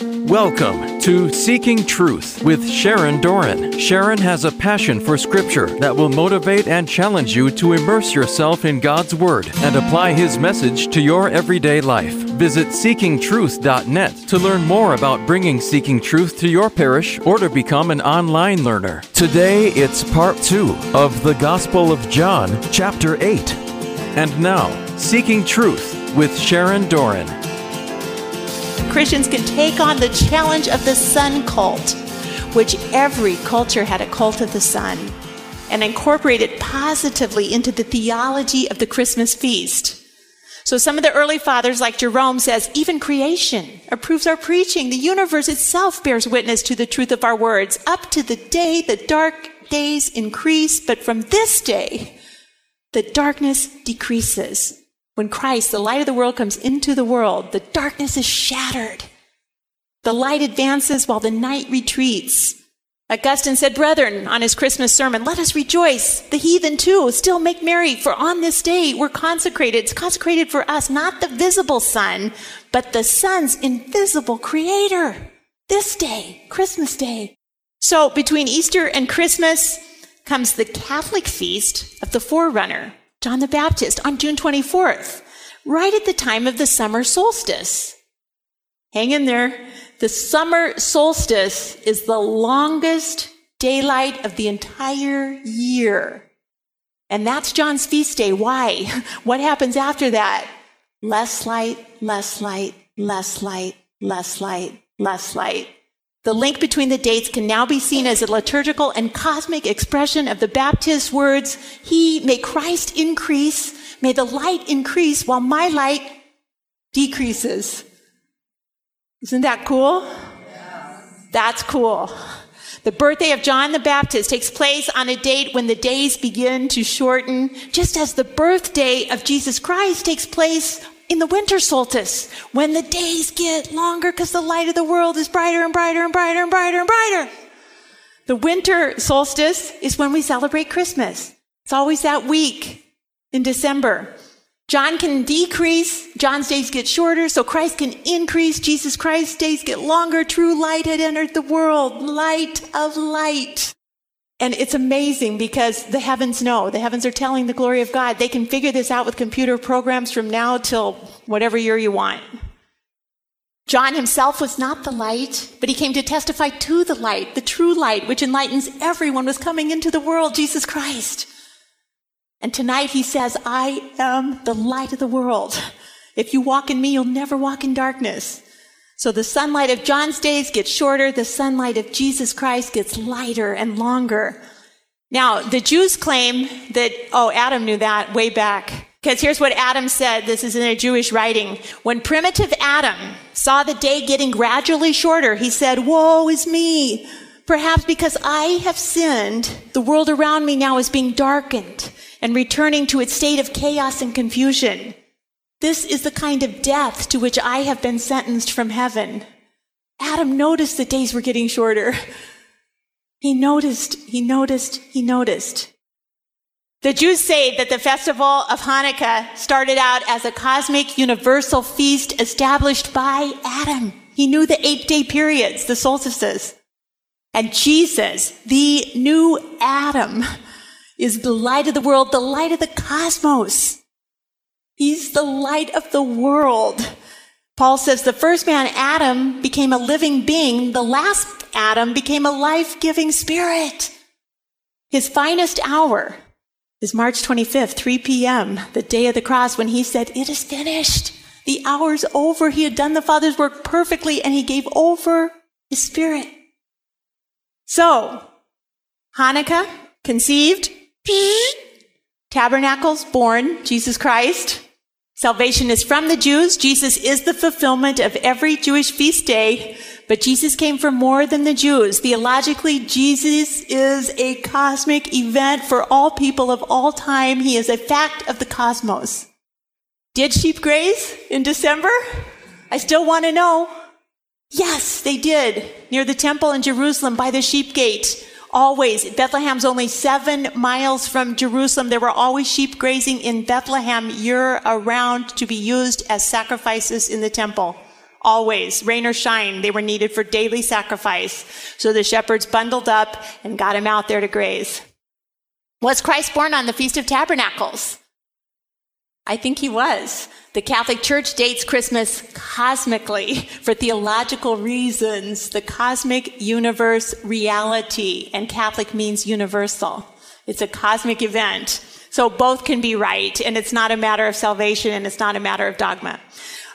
Welcome to Seeking Truth with Sharon Doran. Sharon has a passion for Scripture that will motivate and challenge you to immerse yourself in God's Word and apply His message to your everyday life. Visit seekingtruth.net to learn more about bringing Seeking Truth to your parish or to become an online learner. Today it's part two of the Gospel of John, chapter 8. And now, Seeking Truth with Sharon Doran. Christians can take on the challenge of the sun cult, which every culture had a cult of the sun, and incorporate it positively into the theology of the Christmas feast. So some of the early fathers, like Jerome, says even creation approves our preaching. The universe itself bears witness to the truth of our words. Up to the day the dark days increase, but from this day the darkness decreases. When Christ, the light of the world, comes into the world, the darkness is shattered. The light advances while the night retreats. Augustine said, Brethren, on his Christmas sermon, let us rejoice. The heathen too still make merry, for on this day we're consecrated. It's consecrated for us, not the visible sun, but the sun's invisible creator. This day, Christmas Day. So between Easter and Christmas comes the Catholic feast of the forerunner, John the Baptist on June 24th, right at the time of the summer solstice. Hang in there. The summer solstice is the longest daylight of the entire year. And that's John's feast day. Why? What happens after that? Less light, less light, less light, less light, less light. The link between the dates can now be seen as a liturgical and cosmic expression of the Baptist words, He, may Christ increase, may the light increase while my light decreases. Isn't that cool? That's cool. The birthday of John the Baptist takes place on a date when the days begin to shorten, just as the birthday of Jesus Christ takes place in the winter solstice when the days get longer because the light of the world is brighter and brighter and brighter and brighter and brighter. The winter solstice is when we celebrate Christmas. It's always that week in December. John can decrease, John's days get shorter, so Christ can increase, Jesus Christ's days get longer. True light had entered the world, light of light. And it's amazing because the heavens know. The heavens are telling the glory of God. They can figure this out with computer programs from now till whatever year you want. John himself was not the light, but he came to testify to the light, the true light, which enlightens everyone was coming into the world, Jesus Christ. And tonight he says, I am the light of the world. If you walk in me, you'll never walk in darkness. So the sunlight of John's days gets shorter. The sunlight of Jesus Christ gets lighter and longer. Now, the Jews claim that, oh, Adam knew that way back. Because here's what Adam said. This is in a Jewish writing. When primitive Adam saw the day getting gradually shorter, he said, Woe is me. Perhaps because I have sinned, the world around me now is being darkened and returning to its state of chaos and confusion. This is the kind of death to which I have been sentenced from heaven. Adam noticed the days were getting shorter. He noticed, he noticed, he noticed. The Jews say that the festival of Hanukkah started out as a cosmic universal feast established by Adam. He knew the eight day periods, the solstices. And Jesus, the new Adam, is the light of the world, the light of the cosmos. He's the light of the world. Paul says the first man, Adam, became a living being. The last Adam became a life giving spirit. His finest hour is March 25th, 3 p.m., the day of the cross, when he said, It is finished. The hour's over. He had done the Father's work perfectly and he gave over his spirit. So, Hanukkah, conceived, tabernacles, born, Jesus Christ, Salvation is from the Jews. Jesus is the fulfillment of every Jewish feast day, but Jesus came for more than the Jews. Theologically, Jesus is a cosmic event for all people of all time. He is a fact of the cosmos. Did sheep graze in December? I still want to know. Yes, they did. Near the temple in Jerusalem by the sheep gate. Always. Bethlehem's only seven miles from Jerusalem. There were always sheep grazing in Bethlehem year around to be used as sacrifices in the temple. Always, rain or shine, they were needed for daily sacrifice. So the shepherds bundled up and got him out there to graze. Was Christ born on the Feast of Tabernacles? I think he was. The Catholic Church dates Christmas cosmically for theological reasons. The cosmic universe reality, and Catholic means universal. It's a cosmic event. So both can be right, and it's not a matter of salvation and it's not a matter of dogma.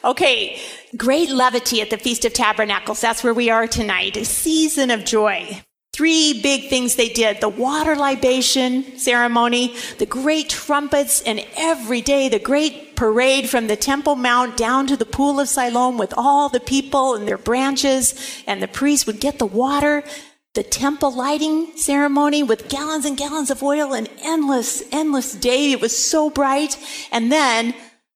Okay, great levity at the Feast of Tabernacles. That's where we are tonight. A season of joy. Three big things they did. The water libation ceremony, the great trumpets, and every day the great parade from the Temple Mount down to the Pool of Siloam with all the people and their branches, and the priest would get the water. The temple lighting ceremony with gallons and gallons of oil, an endless, endless day. It was so bright. And then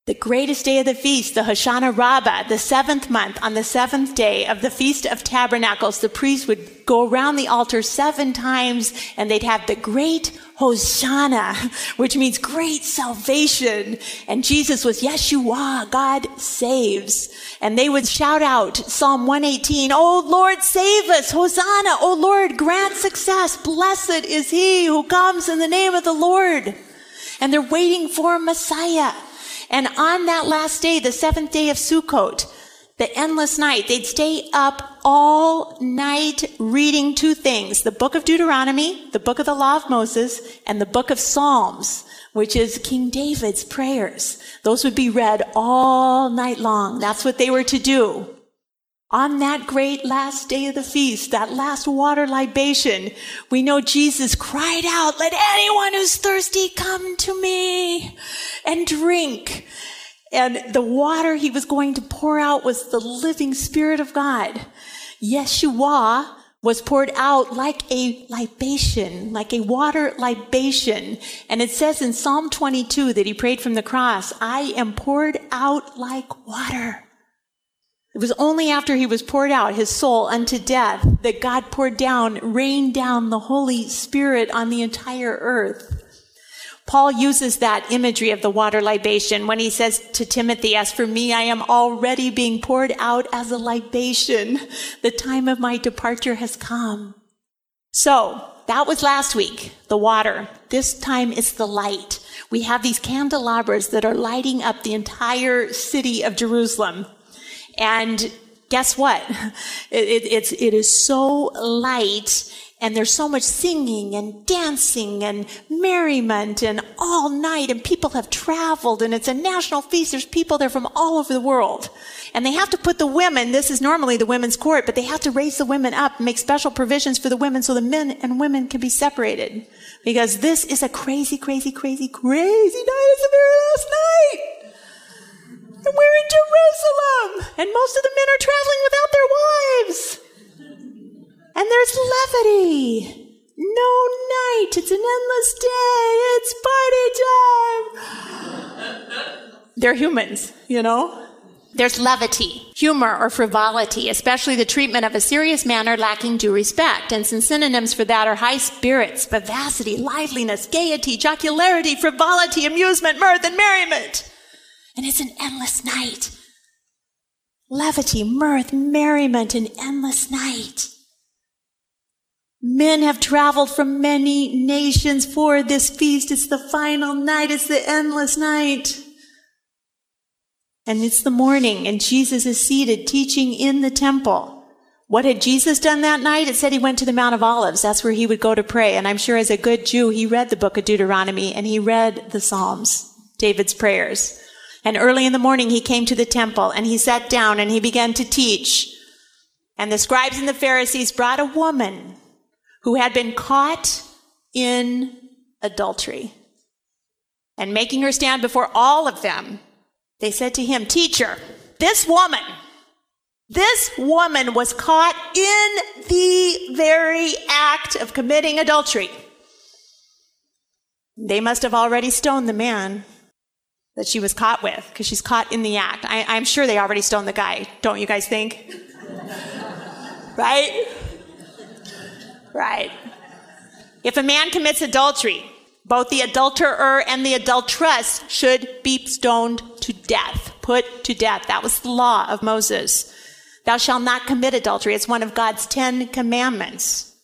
the greatest day of the feast, the Hoshana Rabbah, the seventh month, on the seventh day of the Feast of Tabernacles, the priest would go around the altar seven times and they'd have the great Hosanna, which means great salvation. And Jesus was Yeshua, God saves. And they would shout out Psalm 118, Oh Lord, save us, Hosanna, Oh Lord, grant success. Blessed is he who comes in the name of the Lord. And they're waiting for Messiah. And on that last day, the seventh day of Sukkot, the endless night, they'd stay up all night reading two things, the book of Deuteronomy, the book of the law of Moses, and the book of Psalms, which is King David's prayers. Those would be read all night long. That's what they were to do. On that great last day of the feast, that last water libation, we know Jesus cried out, let anyone who's thirsty come to me and drink. And the water he was going to pour out was the living spirit of God. Yeshua was poured out like a libation, like a water libation. And it says in Psalm 22 that he prayed from the cross, I am poured out like water. It was only after he was poured out, his soul unto death, that God poured down, rained down the Holy Spirit on the entire earth. Paul uses that imagery of the water libation when he says to Timothy, as for me, I am already being poured out as a libation. The time of my departure has come. So that was last week, the water. This time it's the light. We have these candelabras that are lighting up the entire city of Jerusalem. And guess what? It, it, it's, it is so light and there's so much singing and dancing and merriment and all night and people have traveled and it's a national feast. There's people there from all over the world. And they have to put the women, this is normally the women's court, but they have to raise the women up, make special provisions for the women so the men and women can be separated. Because this is a crazy, crazy, crazy, crazy night. It's the very last night. And we're in Jerusalem. And most of the men are traveling without their wives. And there's levity. No night. It's an endless day. It's party time. They're humans, you know? There's levity, humor, or frivolity, especially the treatment of a serious manner lacking due respect. And some synonyms for that are high spirits, vivacity, liveliness, gaiety, jocularity, frivolity, amusement, mirth, and merriment and it's an endless night. Levity, mirth, merriment, an endless night. Men have traveled from many nations for this feast. It's the final night. It's the endless night. And it's the morning, and Jesus is seated teaching in the temple. What had Jesus done that night? It said he went to the Mount of Olives. That's where he would go to pray. And I'm sure as a good Jew, he read the book of Deuteronomy and he read the Psalms, David's prayers. And early in the morning, he came to the temple and he sat down and he began to teach. And the scribes and the Pharisees brought a woman who had been caught in adultery. And making her stand before all of them, they said to him, Teacher, this woman, this woman was caught in the very act of committing adultery. They must have already stoned the man that she was caught with because she's caught in the act. I, am sure they already stoned the guy, don't you guys think? right? Right. If a man commits adultery, both the adulterer and the adulteress should be stoned to death. Put to death. That was the law of Moses. Thou shalt not commit adultery. It's one of God's Ten Commandments.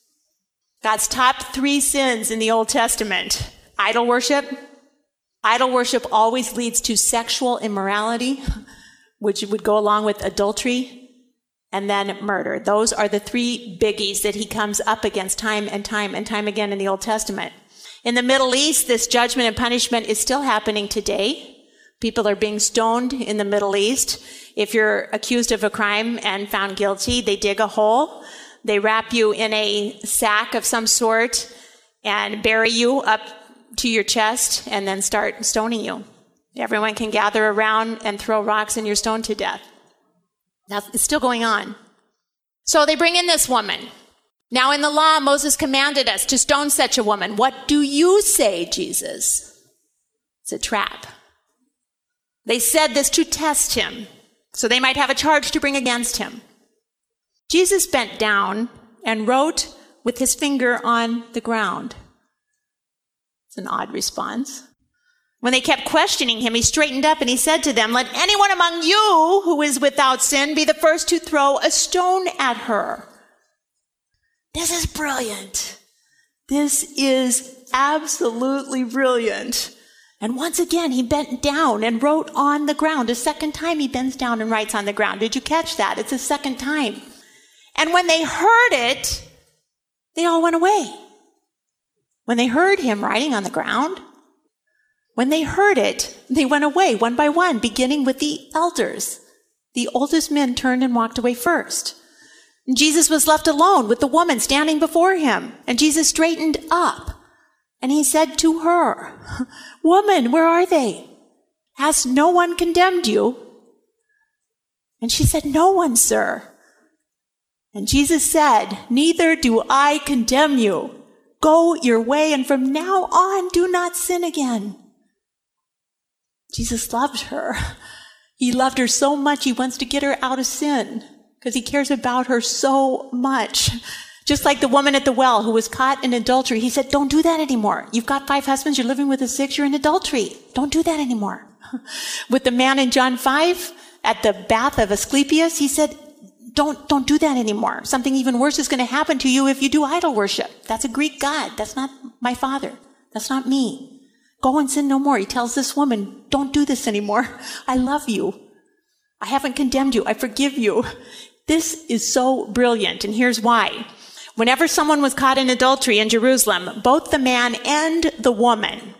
God's top three sins in the Old Testament. Idol worship. Idol worship always leads to sexual immorality, which would go along with adultery and then murder. Those are the three biggies that he comes up against time and time and time again in the Old Testament. In the Middle East, this judgment and punishment is still happening today. People are being stoned in the Middle East. If you're accused of a crime and found guilty, they dig a hole. They wrap you in a sack of some sort and bury you up to your chest and then start stoning you. Everyone can gather around and throw rocks and you're stoned to death. That's it's still going on. So they bring in this woman. Now in the law, Moses commanded us to stone such a woman. What do you say, Jesus? It's a trap. They said this to test him, so they might have a charge to bring against him. Jesus bent down and wrote with his finger on the ground. It's an odd response. When they kept questioning him, he straightened up and he said to them, Let anyone among you who is without sin be the first to throw a stone at her. This is brilliant. This is absolutely brilliant. And once again, he bent down and wrote on the ground. A second time, he bends down and writes on the ground. Did you catch that? It's a second time. And when they heard it, they all went away. When they heard him writing on the ground, when they heard it, they went away one by one, beginning with the elders. The oldest men turned and walked away first. Jesus was left alone with the woman standing before him. And Jesus straightened up and he said to her, Woman, where are they? Has no one condemned you? And she said, No one, sir. And Jesus said, Neither do I condemn you. Go your way, and from now on do not sin again. Jesus loved her. He loved her so much, he wants to get her out of sin because he cares about her so much. Just like the woman at the well who was caught in adultery, he said, Don't do that anymore. You've got five husbands, you're living with a six, you're in adultery. Don't do that anymore. with the man in John 5 at the bath of Asclepius, he said, don't, don't do that anymore. Something even worse is going to happen to you if you do idol worship. That's a Greek god. That's not my father. That's not me. Go and sin no more. He tells this woman, don't do this anymore. I love you. I haven't condemned you. I forgive you. This is so brilliant. And here's why. Whenever someone was caught in adultery in Jerusalem, both the man and the woman,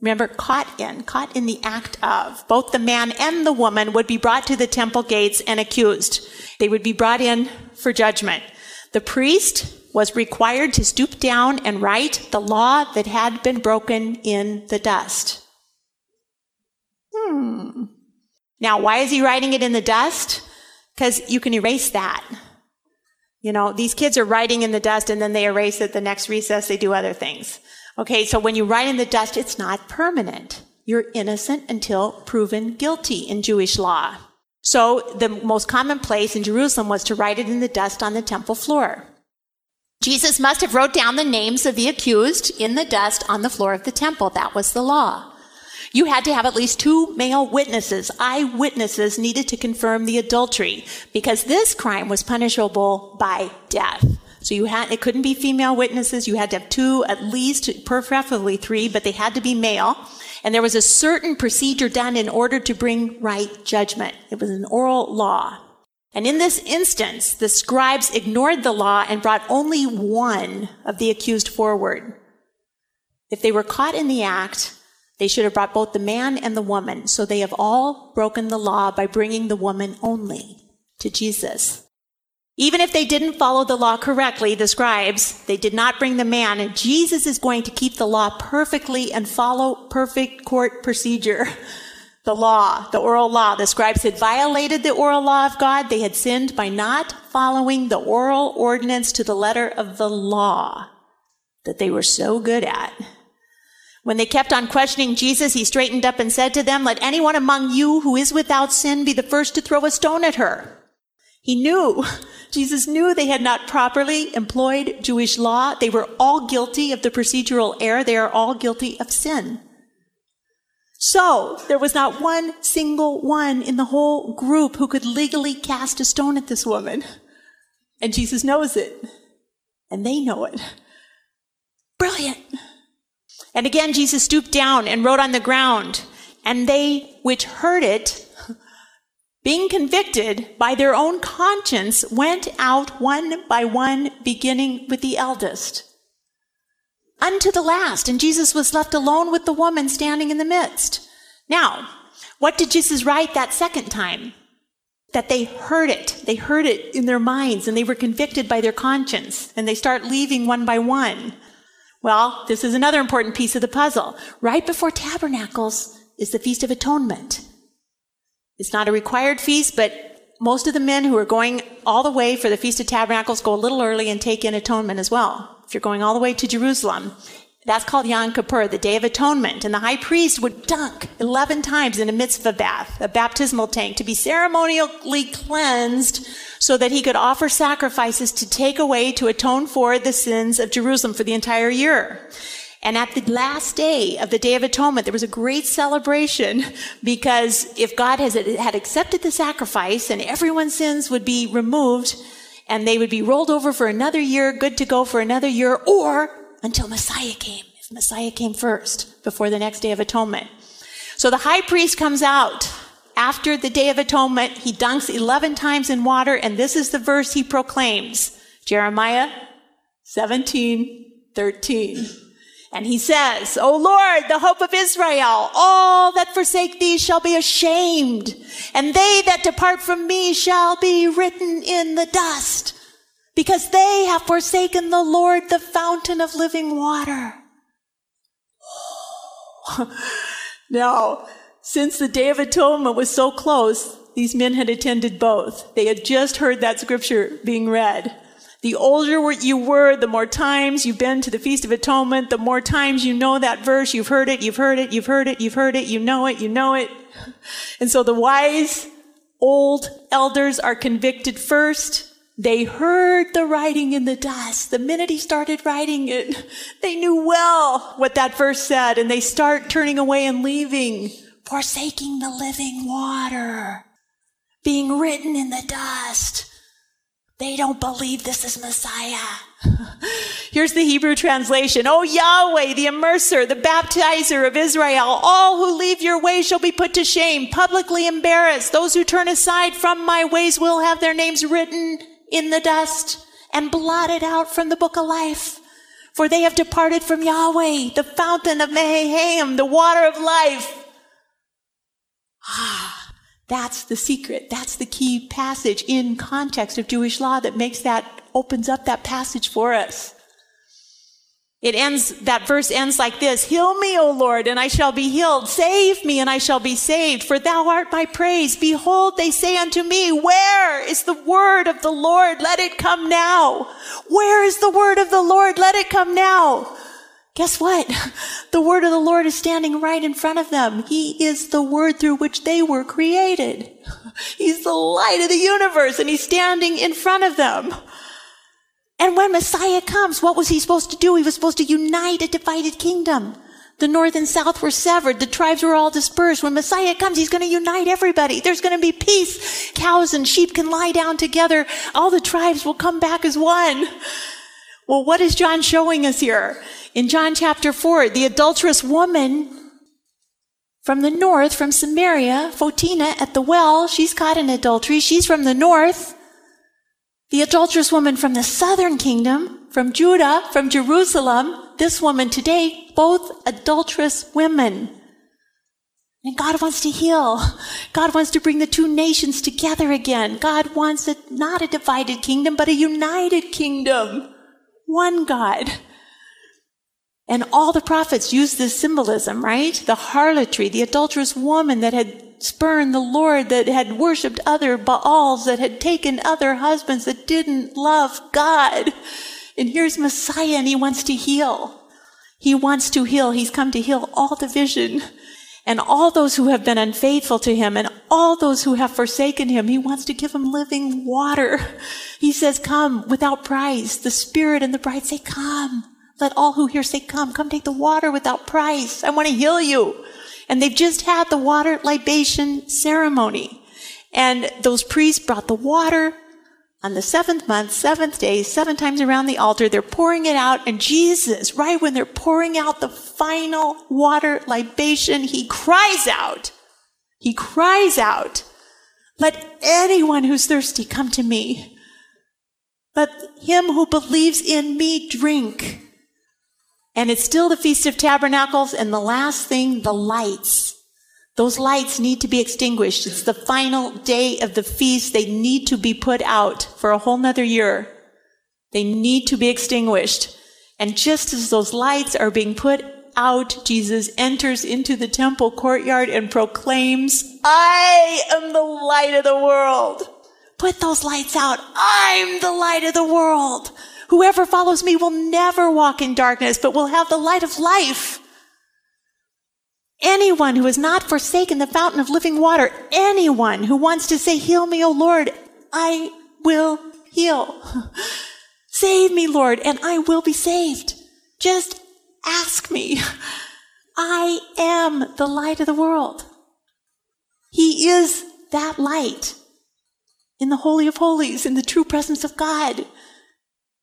remember, caught in, caught in the act of, both the man and the woman would be brought to the temple gates and accused. They would be brought in for judgment. The priest was required to stoop down and write the law that had been broken in the dust. Hmm. Now, why is he writing it in the dust? Because you can erase that. You know, these kids are writing in the dust and then they erase it the next recess, they do other things. Okay, so when you write in the dust, it's not permanent. You're innocent until proven guilty in Jewish law. So the most common place in Jerusalem was to write it in the dust on the temple floor. Jesus must have wrote down the names of the accused in the dust on the floor of the temple. That was the law. You had to have at least two male witnesses, eyewitnesses needed to confirm the adultery because this crime was punishable by death. So you had, it couldn't be female witnesses. You had to have two, at least, preferably three, but they had to be male. And there was a certain procedure done in order to bring right judgment. It was an oral law. And in this instance, the scribes ignored the law and brought only one of the accused forward. If they were caught in the act, they should have brought both the man and the woman. So they have all broken the law by bringing the woman only to Jesus. Even if they didn't follow the law correctly, the scribes, they did not bring the man. And Jesus is going to keep the law perfectly and follow perfect court procedure. the law, the oral law. The scribes had violated the oral law of God. They had sinned by not following the oral ordinance to the letter of the law that they were so good at. When they kept on questioning Jesus, he straightened up and said to them, Let anyone among you who is without sin be the first to throw a stone at her. He knew, Jesus knew they had not properly employed Jewish law. They were all guilty of the procedural error. They are all guilty of sin. So there was not one single one in the whole group who could legally cast a stone at this woman. And Jesus knows it. And they know it. Brilliant. And again, Jesus stooped down and wrote on the ground. And they which heard it, being convicted by their own conscience, went out one by one, beginning with the eldest unto the last. And Jesus was left alone with the woman standing in the midst. Now, what did Jesus write that second time? That they heard it. They heard it in their minds and they were convicted by their conscience and they start leaving one by one. Well, this is another important piece of the puzzle. Right before tabernacles is the Feast of Atonement. It's not a required feast, but most of the men who are going all the way for the Feast of Tabernacles go a little early and take in atonement as well if you're going all the way to Jerusalem, that's called Yom Kippur, the Day of Atonement. And the high priest would dunk 11 times in a mikvah bath, a baptismal tank, to be ceremonially cleansed so that he could offer sacrifices to take away, to atone for the sins of Jerusalem for the entire year. And at the last day of the Day of Atonement, there was a great celebration because if God has, had accepted the sacrifice and everyone's sins would be removed, and they would be rolled over for another year, good to go for another year, or until Messiah came, if Messiah came first before the next day of atonement. So the high priest comes out after the day of atonement. He dunks 11 times in water, and this is the verse he proclaims. Jeremiah 17, 13. And he says, O Lord, the hope of Israel, all that forsake thee shall be ashamed, and they that depart from me shall be written in the dust, because they have forsaken the Lord, the fountain of living water. now, since the Day of Atonement was so close, these men had attended both. They had just heard that scripture being read. The older you were, the more times you've been to the Feast of Atonement, the more times you know that verse. You've heard it, you've heard it, you've heard it, you've heard it, you know it, you know it. And so the wise old elders are convicted first. They heard the writing in the dust. The minute he started writing it, they knew well what that verse said, and they start turning away and leaving, forsaking the living water, being written in the dust. They don't believe this is Messiah. Here's the Hebrew translation. Oh Yahweh, the immerser, the baptizer of Israel, all who leave your way shall be put to shame, publicly embarrassed. Those who turn aside from my ways will have their names written in the dust and blotted out from the book of life. For they have departed from Yahweh, the fountain of Mehaim, the water of life. Ah. That's the secret. That's the key passage in context of Jewish law that makes that, opens up that passage for us. It ends, that verse ends like this. Heal me, O Lord, and I shall be healed. Save me, and I shall be saved, for thou art my praise. Behold, they say unto me, where is the word of the Lord? Let it come now. Where is the word of the Lord? Let it come now. Guess what? The word of the Lord is standing right in front of them. He is the word through which they were created. He's the light of the universe and he's standing in front of them. And when Messiah comes, what was he supposed to do? He was supposed to unite a divided kingdom. The north and south were severed. The tribes were all dispersed. When Messiah comes, he's going to unite everybody. There's going to be peace. Cows and sheep can lie down together. All the tribes will come back as one. Well, what is John showing us here? In John chapter 4, the adulterous woman from the north, from Samaria, Photina at the well, she's caught in adultery. She's from the north. The adulterous woman from the southern kingdom, from Judah, from Jerusalem, this woman today, both adulterous women. And God wants to heal. God wants to bring the two nations together again. God wants a, not a divided kingdom, but a united kingdom. One God. And all the prophets used this symbolism, right? The harlotry, the adulterous woman that had spurned the Lord, that had worshiped other Baals, that had taken other husbands, that didn't love God. And here's Messiah and he wants to heal. He wants to heal. He's come to heal all division and all those who have been unfaithful to him and all those who have forsaken him. He wants to give them living water. He says, come without price. The spirit and the bride say, come. Let all who hear say, come, come take the water without price. I want to heal you. And they've just had the water libation ceremony. And those priests brought the water on the seventh month, seventh day, seven times around the altar. They're pouring it out. And Jesus, right when they're pouring out the final water libation, he cries out. He cries out, let anyone who's thirsty come to me. Let him who believes in me drink. And it's still the Feast of Tabernacles. And the last thing, the lights. Those lights need to be extinguished. It's the final day of the feast. They need to be put out for a whole nother year. They need to be extinguished. And just as those lights are being put out, Jesus enters into the temple courtyard and proclaims, I am the light of the world. Put those lights out. I'm the light of the world. Whoever follows me will never walk in darkness, but will have the light of life. Anyone who has not forsaken the fountain of living water, anyone who wants to say, heal me, O Lord, I will heal. Save me, Lord, and I will be saved. Just ask me. I am the light of the world. He is that light in the Holy of Holies, in the true presence of God.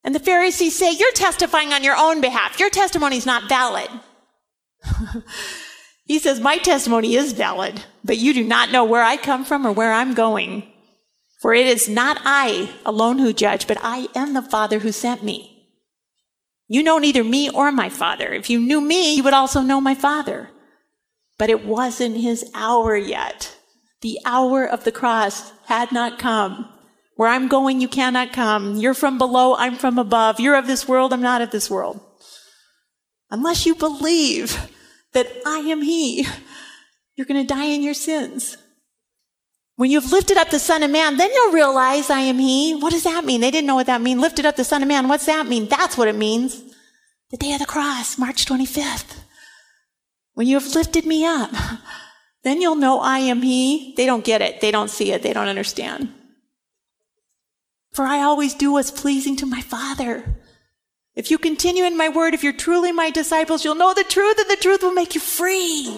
And the Pharisees say, You're testifying on your own behalf. Your testimony is not valid. he says, My testimony is valid, but you do not know where I come from or where I'm going. For it is not I alone who judge, but I am the Father who sent me. You know neither me or my Father. If you knew me, you would also know my Father. But it wasn't his hour yet. The hour of the cross had not come. Where I'm going, you cannot come. You're from below, I'm from above. You're of this world, I'm not of this world. Unless you believe that I am He, you're going to die in your sins. When you've lifted up the Son of Man, then you'll realize I am He. What does that mean? They didn't know what that means. Lifted up the Son of Man. What's that mean? That's what it means. The day of the cross, March 25th. When you have lifted me up, then you'll know I am He. They don't get it. They don't see it. They don't understand. For I always do what's pleasing to my Father. If you continue in my word, if you're truly my disciples, you'll know the truth and the truth will make you free.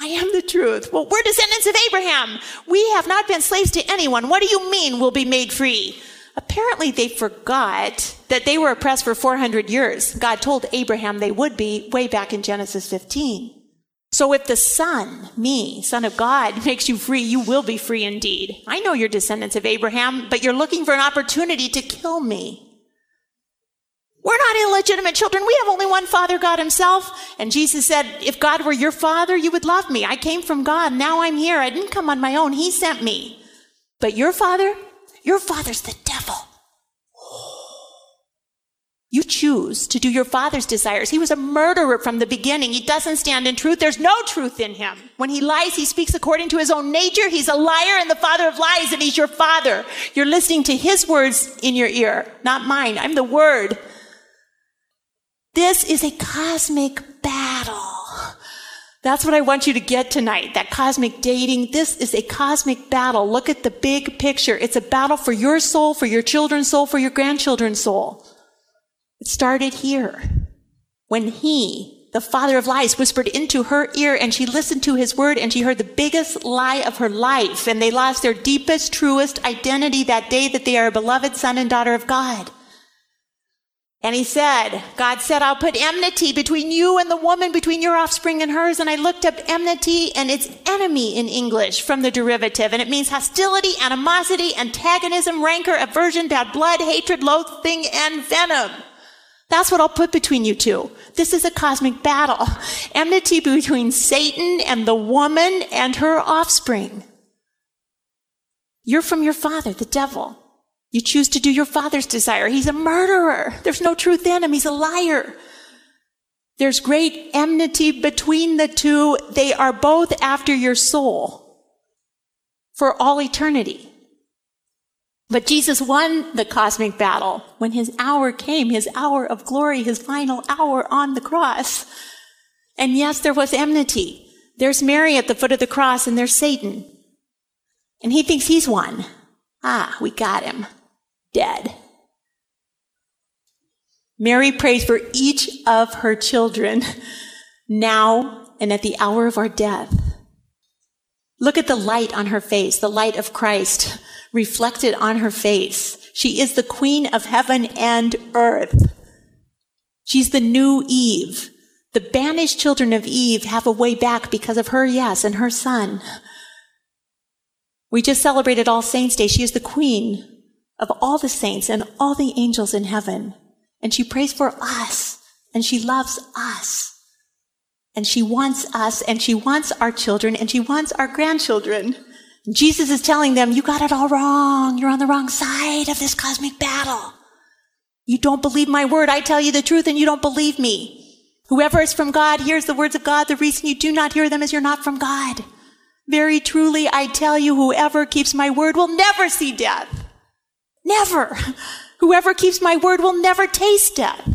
I am the truth. Well, we're descendants of Abraham. We have not been slaves to anyone. What do you mean we'll be made free? Apparently they forgot that they were oppressed for 400 years. God told Abraham they would be way back in Genesis 15. So if the Son, me, Son of God, makes you free, you will be free indeed. I know you're descendants of Abraham, but you're looking for an opportunity to kill me. We're not illegitimate children. We have only one Father, God Himself. And Jesus said, if God were your Father, you would love me. I came from God. Now I'm here. I didn't come on my own. He sent me. But your Father, your Father's the devil. You choose to do your father's desires. He was a murderer from the beginning. He doesn't stand in truth. There's no truth in him. When he lies, he speaks according to his own nature. He's a liar and the father of lies, and he's your father. You're listening to his words in your ear, not mine. I'm the word. This is a cosmic battle. That's what I want you to get tonight. That cosmic dating. This is a cosmic battle. Look at the big picture. It's a battle for your soul, for your children's soul, for your grandchildren's soul. It started here when he, the father of lies, whispered into her ear and she listened to his word and she heard the biggest lie of her life. And they lost their deepest, truest identity that day that they are a beloved son and daughter of God. And he said, God said, I'll put enmity between you and the woman, between your offspring and hers. And I looked up enmity and it's enemy in English from the derivative. And it means hostility, animosity, antagonism, rancor, aversion, bad blood, hatred, loathing, and venom. That's what I'll put between you two. This is a cosmic battle. Enmity between Satan and the woman and her offspring. You're from your father, the devil. You choose to do your father's desire. He's a murderer. There's no truth in him. He's a liar. There's great enmity between the two. They are both after your soul for all eternity. But Jesus won the cosmic battle when his hour came, his hour of glory, his final hour on the cross. And yes, there was enmity. There's Mary at the foot of the cross and there's Satan. And he thinks he's won. Ah, we got him dead. Mary prays for each of her children now and at the hour of our death. Look at the light on her face, the light of Christ reflected on her face. She is the queen of heaven and earth. She's the new Eve. The banished children of Eve have a way back because of her, yes, and her son. We just celebrated All Saints Day. She is the queen of all the saints and all the angels in heaven. And she prays for us and she loves us. And she wants us and she wants our children and she wants our grandchildren. Jesus is telling them, you got it all wrong. You're on the wrong side of this cosmic battle. You don't believe my word. I tell you the truth and you don't believe me. Whoever is from God hears the words of God. The reason you do not hear them is you're not from God. Very truly, I tell you, whoever keeps my word will never see death. Never. Whoever keeps my word will never taste death.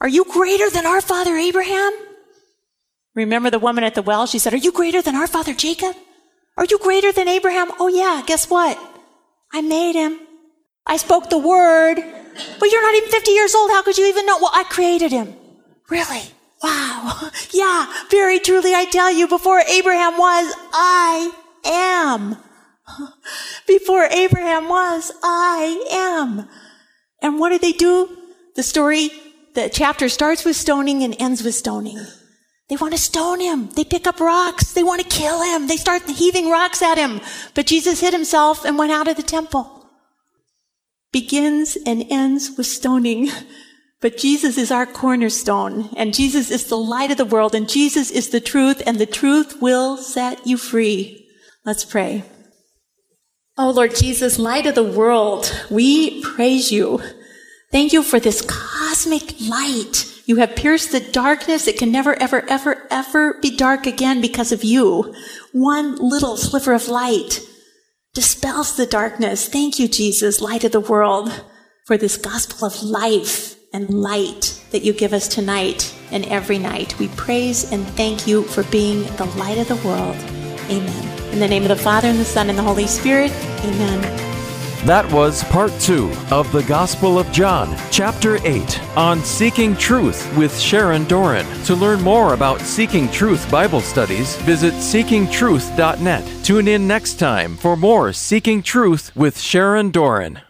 Are you greater than our father Abraham? Remember the woman at the well? She said, Are you greater than our father Jacob? Are you greater than Abraham? Oh, yeah, guess what? I made him. I spoke the word. But you're not even 50 years old. How could you even know? Well, I created him. Really? Wow. Yeah, very truly I tell you, before Abraham was, I am. Before Abraham was, I am. And what did they do? The story, the chapter starts with stoning and ends with stoning. They want to stone him. They pick up rocks. They want to kill him. They start heaving rocks at him. But Jesus hid himself and went out of the temple. Begins and ends with stoning. But Jesus is our cornerstone, and Jesus is the light of the world, and Jesus is the truth, and the truth will set you free. Let's pray. Oh Lord Jesus, light of the world, we praise you. Thank you for this cosmic light. You have pierced the darkness. It can never, ever, ever, ever be dark again because of you. One little sliver of light dispels the darkness. Thank you, Jesus, light of the world, for this gospel of life and light that you give us tonight and every night. We praise and thank you for being the light of the world. Amen. In the name of the Father, and the Son, and the Holy Spirit. Amen. That was part two of the Gospel of John, chapter 8, on Seeking Truth with Sharon Doran. To learn more about Seeking Truth Bible studies, visit seekingtruth.net. Tune in next time for more Seeking Truth with Sharon Doran.